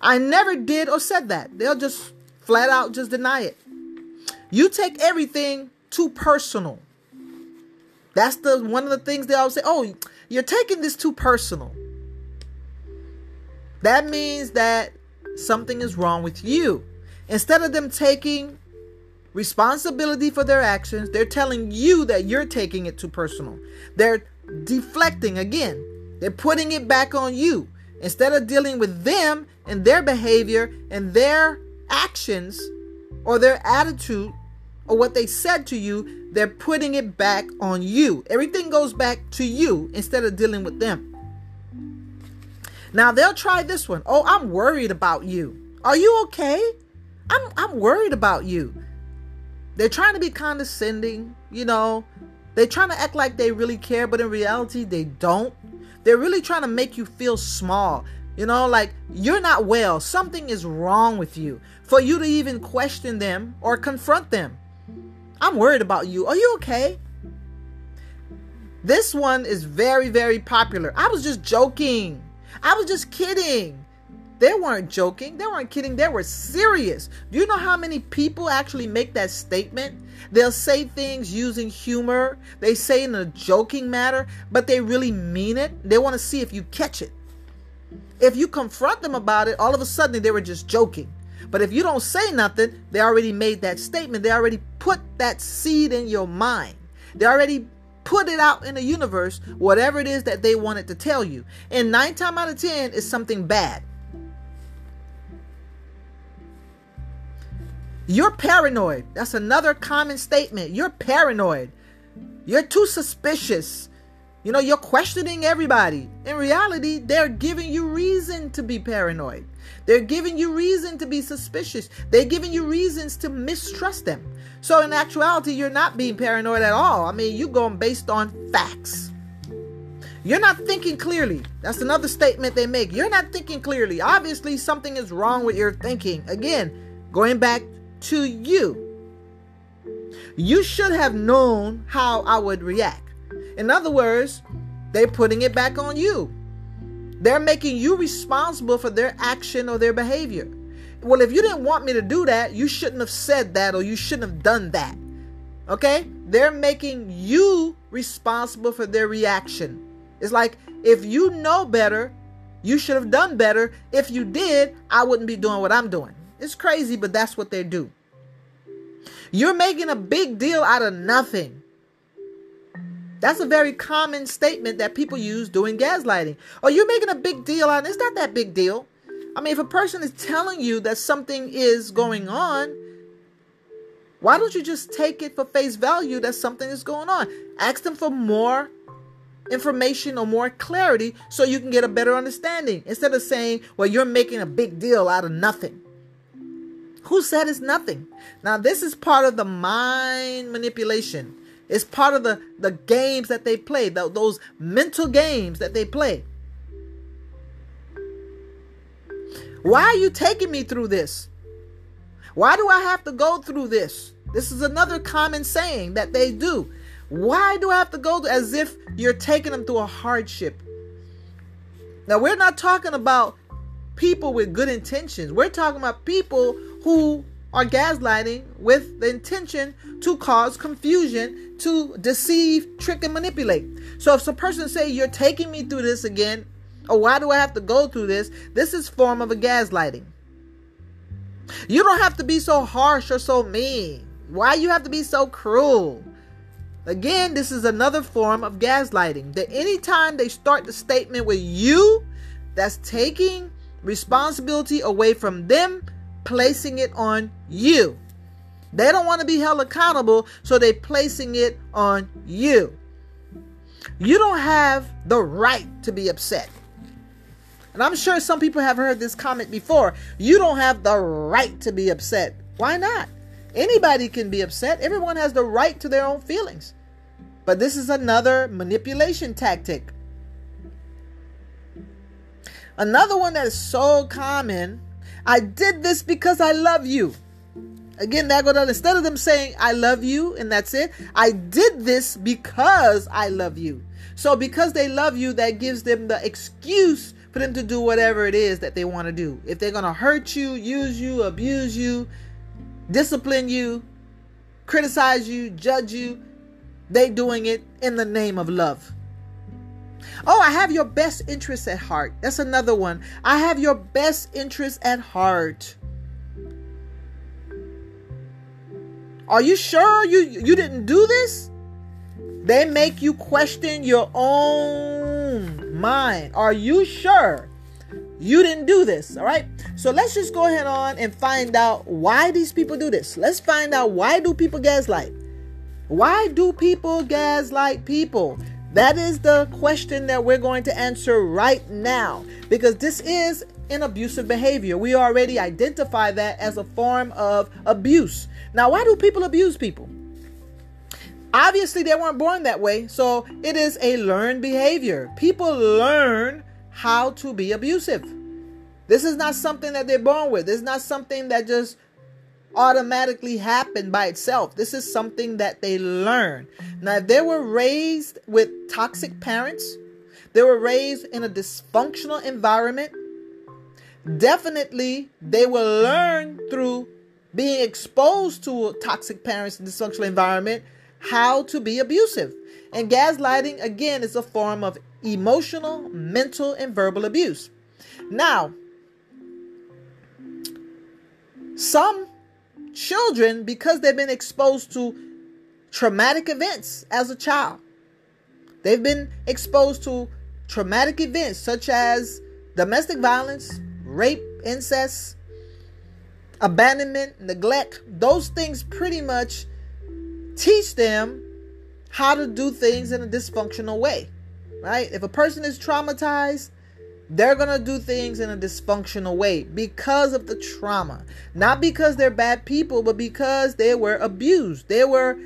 I never did or said that. They'll just flat out just deny it. You take everything too personal. That's the one of the things they always say, "Oh, you're taking this too personal." That means that something is wrong with you. Instead of them taking responsibility for their actions, they're telling you that you're taking it too personal. They're deflecting again. They're putting it back on you. Instead of dealing with them and their behavior and their actions or their attitude or what they said to you, they're putting it back on you. Everything goes back to you instead of dealing with them. Now they'll try this one. Oh, I'm worried about you. Are you okay? I'm I'm worried about you. They're trying to be condescending, you know. They're trying to act like they really care, but in reality, they don't. They're really trying to make you feel small. You know, like you're not well. Something is wrong with you. For you to even question them or confront them. I'm worried about you. Are you okay? This one is very, very popular. I was just joking. I was just kidding. They weren't joking. They weren't kidding. They were serious. Do you know how many people actually make that statement? They'll say things using humor. They say in a joking manner, but they really mean it. They want to see if you catch it. If you confront them about it, all of a sudden they were just joking. But if you don't say nothing, they already made that statement. They already put that seed in your mind. They already put it out in the universe, whatever it is that they wanted to tell you. And nine times out of ten it's something bad. You're paranoid. That's another common statement. You're paranoid. You're too suspicious. You know, you're questioning everybody. In reality, they're giving you reason to be paranoid. They're giving you reason to be suspicious. They're giving you reasons to mistrust them. So, in actuality, you're not being paranoid at all. I mean, you're going based on facts. You're not thinking clearly. That's another statement they make. You're not thinking clearly. Obviously, something is wrong with your thinking. Again, going back to you. You should have known how I would react. In other words, they're putting it back on you. They're making you responsible for their action or their behavior. Well, if you didn't want me to do that, you shouldn't have said that or you shouldn't have done that. Okay? They're making you responsible for their reaction. It's like if you know better, you should have done better. If you did, I wouldn't be doing what I'm doing. It's crazy, but that's what they do. You're making a big deal out of nothing. That's a very common statement that people use doing gaslighting. Oh, you're making a big deal out. Of it's not that big deal. I mean, if a person is telling you that something is going on, why don't you just take it for face value that something is going on? Ask them for more information or more clarity so you can get a better understanding instead of saying, well, you're making a big deal out of nothing. Who said it's nothing? Now, this is part of the mind manipulation. It's part of the, the games that they play, the, those mental games that they play. Why are you taking me through this? Why do I have to go through this? This is another common saying that they do. Why do I have to go through as if you're taking them through a hardship? Now, we're not talking about people with good intentions. We're talking about people who are gaslighting with the intention to cause confusion, to deceive, trick, and manipulate. So if some person say you're taking me through this again, or why do I have to go through this? This is form of a gaslighting. You don't have to be so harsh or so mean. Why you have to be so cruel? Again, this is another form of gaslighting. That anytime they start the statement with you, that's taking responsibility away from them, placing it on you. They don't want to be held accountable, so they're placing it on you. You don't have the right to be upset. And I'm sure some people have heard this comment before. You don't have the right to be upset. Why not? Anybody can be upset. Everyone has the right to their own feelings. But this is another manipulation tactic. Another one that is so common I did this because I love you. Again, that go down. Instead of them saying, I love you, and that's it, I did this because I love you. So, because they love you, that gives them the excuse for them to do whatever it is that they want to do. If they're going to hurt you, use you, abuse you, discipline you, criticize you, judge you, they doing it in the name of love. Oh, I have your best interests at heart. That's another one. I have your best interests at heart. Are you sure you you didn't do this? They make you question your own mind. Are you sure you didn't do this? All right. So let's just go ahead on and find out why these people do this. Let's find out why do people gaslight? Why do people gaslight people? That is the question that we're going to answer right now because this is an abusive behavior. We already identify that as a form of abuse. Now, why do people abuse people? Obviously, they weren't born that way, so it is a learned behavior. People learn how to be abusive. This is not something that they're born with. This is not something that just automatically happen by itself. This is something that they learn. Now, if they were raised with toxic parents, they were raised in a dysfunctional environment, definitely they will learn through being exposed to toxic parents and dysfunctional environment how to be abusive. And gaslighting, again, is a form of emotional, mental, and verbal abuse. Now, some children, because they've been exposed to traumatic events as a child, they've been exposed to traumatic events such as domestic violence, rape, incest, abandonment, neglect. Those things pretty much teach them how to do things in a dysfunctional way, right? If a person is traumatized, they're going to do things in a dysfunctional way because of the trauma. Not because they're bad people, but because they were abused. They were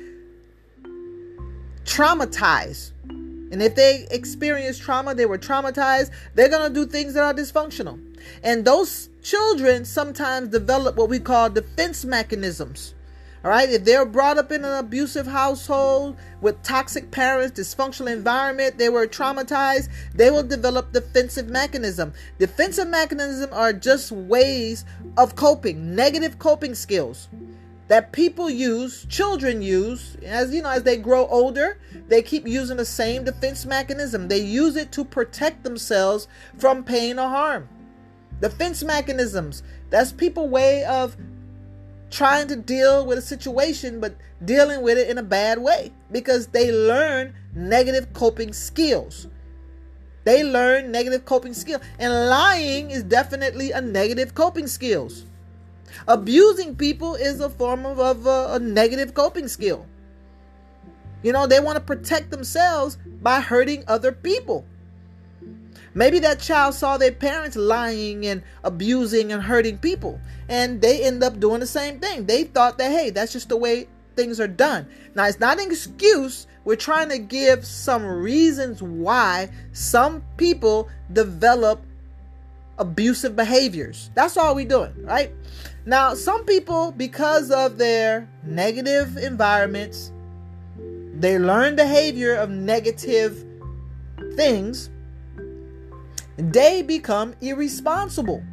traumatized. And if they experience trauma, they were traumatized, they're going to do things that are dysfunctional. And those children sometimes develop what we call defense mechanisms, All right, if they're brought up in an abusive household with toxic parents, dysfunctional environment, they were traumatized, they will develop defensive mechanism. Defensive mechanism are just ways of coping, negative coping skills that people use, children use, as you know, as they grow older, they keep using the same defense mechanism. They use it to protect themselves from pain or harm. Defense mechanisms, that's people way of trying to deal with a situation, but dealing with it in a bad way because they learn negative coping skills. They learn negative coping skills. And lying is definitely a negative coping skills. Abusing people is a form of, of a, a negative coping skill. You know, they want to protect themselves by hurting other people. Maybe that child saw their parents lying and abusing and hurting people, and they end up doing the same thing. They thought that, hey, that's just the way things are done. Now, it's not an excuse. We're trying to give some reasons why some people develop abusive behaviors. That's all we're doing, right? Now, some people, because of their negative environments, they learn behavior of negative things they become irresponsible.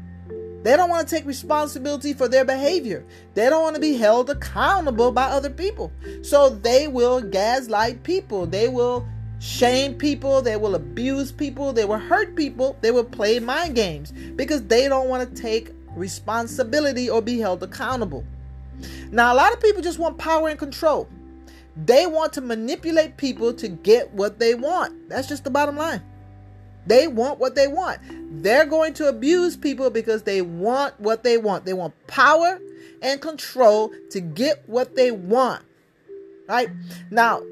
They don't want to take responsibility for their behavior. They don't want to be held accountable by other people. So they will gaslight people. They will shame people. They will abuse people. They will hurt people. They will play mind games because they don't want to take responsibility or be held accountable. Now, a lot of people just want power and control. They want to manipulate people to get what they want. That's just the bottom line. They want what they want. They're going to abuse people because they want what they want. They want power and control to get what they want. Right? Now,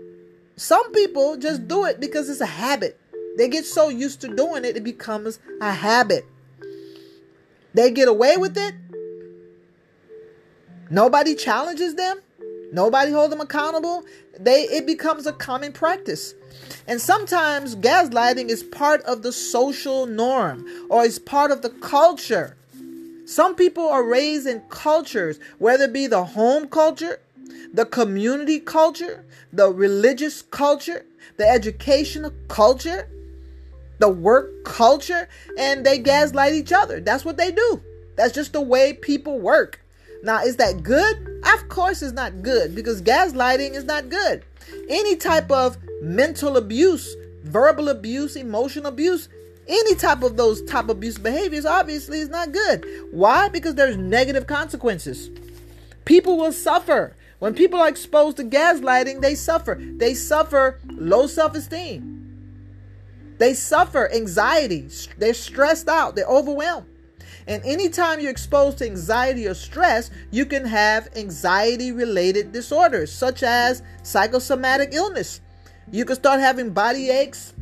some people just do it because it's a habit. They get so used to doing it, it becomes a habit. They get away with it. Nobody challenges them. Nobody hold them accountable. They it becomes a common practice. And sometimes gaslighting is part of the social norm or is part of the culture. Some people are raised in cultures, whether it be the home culture, the community culture, the religious culture, the educational culture, the work culture, and they gaslight each other. That's what they do. That's just the way people work. Now, is that good? Of course, it's not good because gaslighting is not good. Any type of mental abuse, verbal abuse, emotional abuse, any type of those type of abuse behaviors obviously is not good. Why? Because there's negative consequences. People will suffer. When people are exposed to gaslighting, they suffer. They suffer low self-esteem. They suffer anxiety. They're stressed out. They're overwhelmed. And anytime you're exposed to anxiety or stress, you can have anxiety related disorders such as psychosomatic illness, you can start having body aches,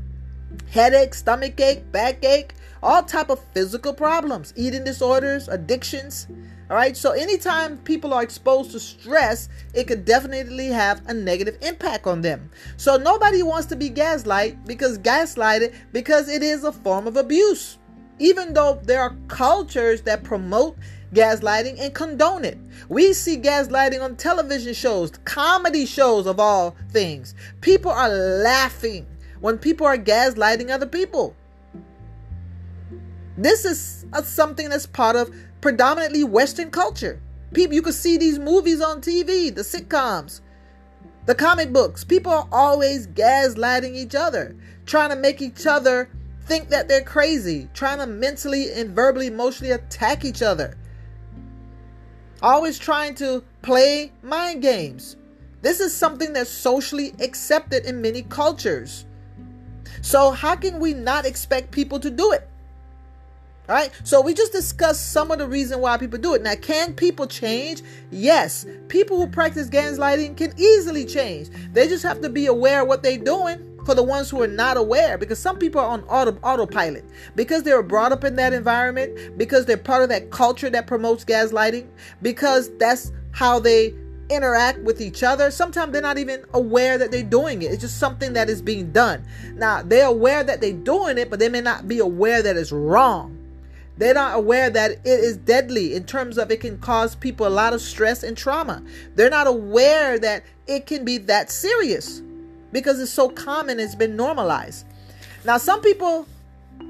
headache, stomach ache, backache, all type of physical problems, eating disorders, addictions. All right. So anytime people are exposed to stress, it could definitely have a negative impact on them. So nobody wants to be gaslight because gaslighted because it is a form of abuse. Even though there are cultures that promote gaslighting and condone it. We see gaslighting on television shows, comedy shows of all things. People are laughing when people are gaslighting other people. This is a, something that's part of predominantly Western culture. People, you can see these movies on TV, the sitcoms, the comic books. People are always gaslighting each other, trying to make each other think that they're crazy, trying to mentally and verbally, emotionally attack each other always trying to play mind games. This is something that's socially accepted in many cultures. So, how can we not expect people to do it? All right. So, we just discussed some of the reason why people do it. Now, can people change? Yes. People who practice gaslighting can easily change. They just have to be aware of what they're doing for the ones who are not aware because some people are on auto, autopilot. Because they were brought up in that environment because they're part of that culture that promotes gaslighting because that's how they interact with each other sometimes they're not even aware that they're doing it. It's just something that is being done. Now they're aware that they're doing it but they may not be aware that it's wrong. They're not aware that it is deadly in terms of it can cause people a lot of stress and trauma. They're not aware that it can be that serious because it's so common, it's been normalized. Now, some people,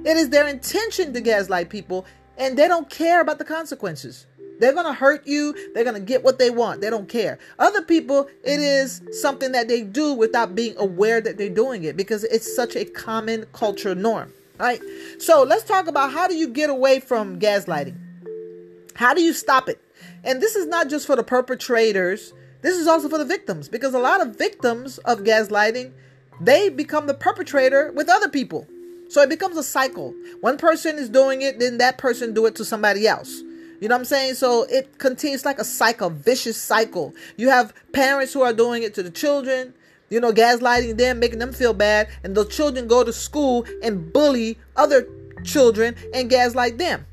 it is their intention to gaslight people and they don't care about the consequences. They're going to hurt you. They're going to get what they want. They don't care. Other people, it is something that they do without being aware that they're doing it because it's such a common cultural norm. Right? So let's talk about how do you get away from gaslighting? How do you stop it? And this is not just for the perpetrators, this is also for the victims because a lot of victims of gaslighting, they become the perpetrator with other people. So it becomes a cycle. One person is doing it, then that person do it to somebody else. You know what I'm saying? So it continues like a cycle, vicious cycle. You have parents who are doing it to the children, you know, gaslighting them, making them feel bad, and the children go to school and bully other children and gaslight them.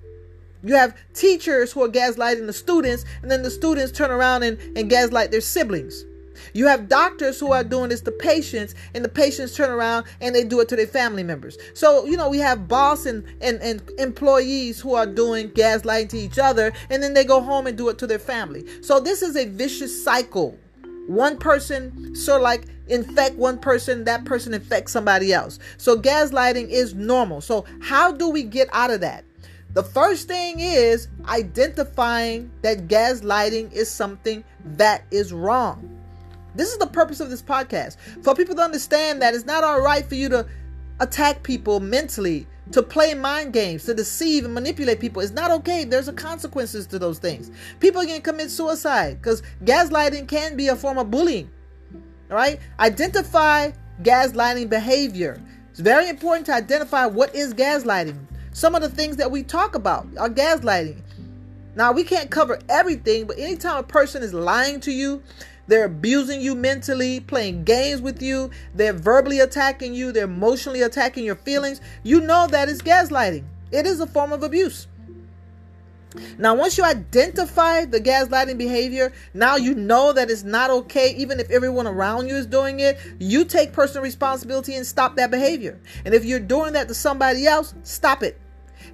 You have teachers who are gaslighting the students, and then the students turn around and, and gaslight their siblings. You have doctors who are doing this to patients, and the patients turn around and they do it to their family members. So, you know, we have boss and, and, and employees who are doing gaslighting to each other, and then they go home and do it to their family. So, this is a vicious cycle. One person sort of like infect one person, that person infects somebody else. So, gaslighting is normal. So, how do we get out of that? The first thing is identifying that gaslighting is something that is wrong. This is the purpose of this podcast for people to understand that it's not all right for you to attack people mentally, to play mind games, to deceive and manipulate people. It's not okay. There's consequences to those things. People can commit suicide because gaslighting can be a form of bullying. All right? Identify gaslighting behavior. It's very important to identify what is gaslighting. Some of the things that we talk about are gaslighting. Now, we can't cover everything, but anytime a person is lying to you, they're abusing you mentally, playing games with you. They're verbally attacking you. They're emotionally attacking your feelings. You know that is gaslighting. It is a form of abuse. Now, once you identify the gaslighting behavior, now you know that it's not okay, even if everyone around you is doing it. You take personal responsibility and stop that behavior. And if you're doing that to somebody else, stop it.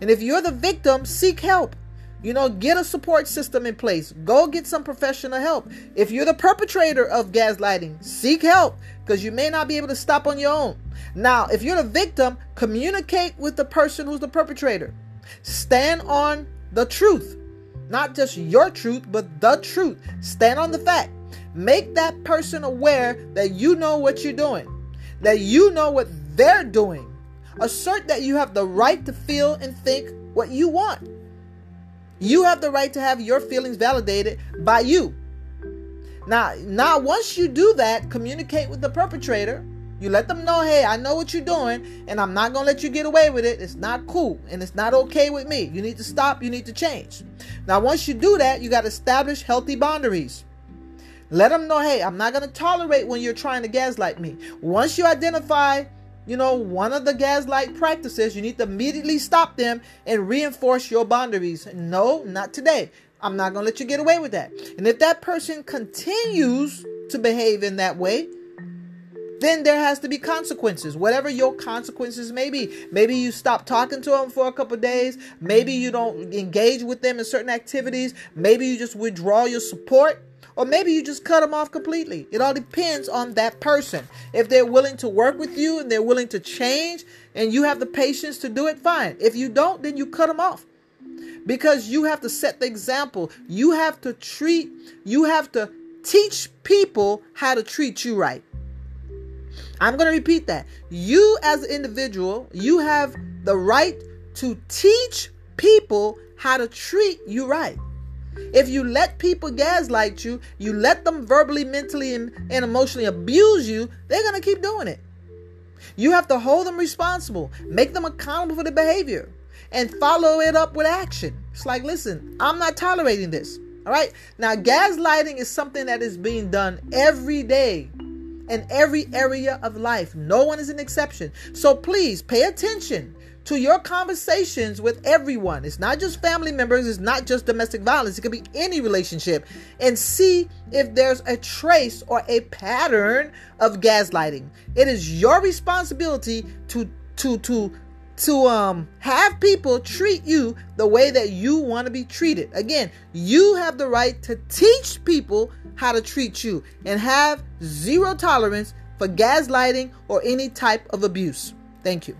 And if you're the victim, seek help. You know, get a support system in place. Go get some professional help. If you're the perpetrator of gaslighting, seek help because you may not be able to stop on your own. Now, if you're the victim, communicate with the person who's the perpetrator. Stand on the truth. Not just your truth, but the truth. Stand on the fact. Make that person aware that you know what you're doing, that you know what they're doing. Assert that you have the right to feel and think what you want. You have the right to have your feelings validated by you. Now, now once you do that, communicate with the perpetrator. You let them know, hey, I know what you're doing, and I'm not gonna let you get away with it. It's not cool, and it's not okay with me. You need to stop, you need to change. Now, once you do that, you gotta establish healthy boundaries. Let them know, hey, I'm not gonna tolerate when you're trying to gaslight me. Once you identify you know, one of the gaslight practices, you need to immediately stop them and reinforce your boundaries. No, not today. I'm not going to let you get away with that. And if that person continues to behave in that way, then there has to be consequences, whatever your consequences may be. Maybe you stop talking to them for a couple days. Maybe you don't engage with them in certain activities. Maybe you just withdraw your support. Or maybe you just cut them off completely. It all depends on that person. If they're willing to work with you and they're willing to change and you have the patience to do it, fine. If you don't, then you cut them off. Because you have to set the example. You have to treat, you have to teach people how to treat you right. I'm going to repeat that. You, as an individual, you have the right to teach people how to treat you right. If you let people gaslight you, you let them verbally, mentally, and, and emotionally abuse you, they're going to keep doing it. You have to hold them responsible, make them accountable for their behavior, and follow it up with action. It's like, listen, I'm not tolerating this. All right. Now, gaslighting is something that is being done every day in every area of life. No one is an exception. So please pay attention to your conversations with everyone. It's not just family members, it's not just domestic violence, it could be any relationship. And see if there's a trace or a pattern of gaslighting. It is your responsibility to to to to um have people treat you the way that you want to be treated. Again, you have the right to teach people how to treat you and have zero tolerance for gaslighting or any type of abuse. Thank you.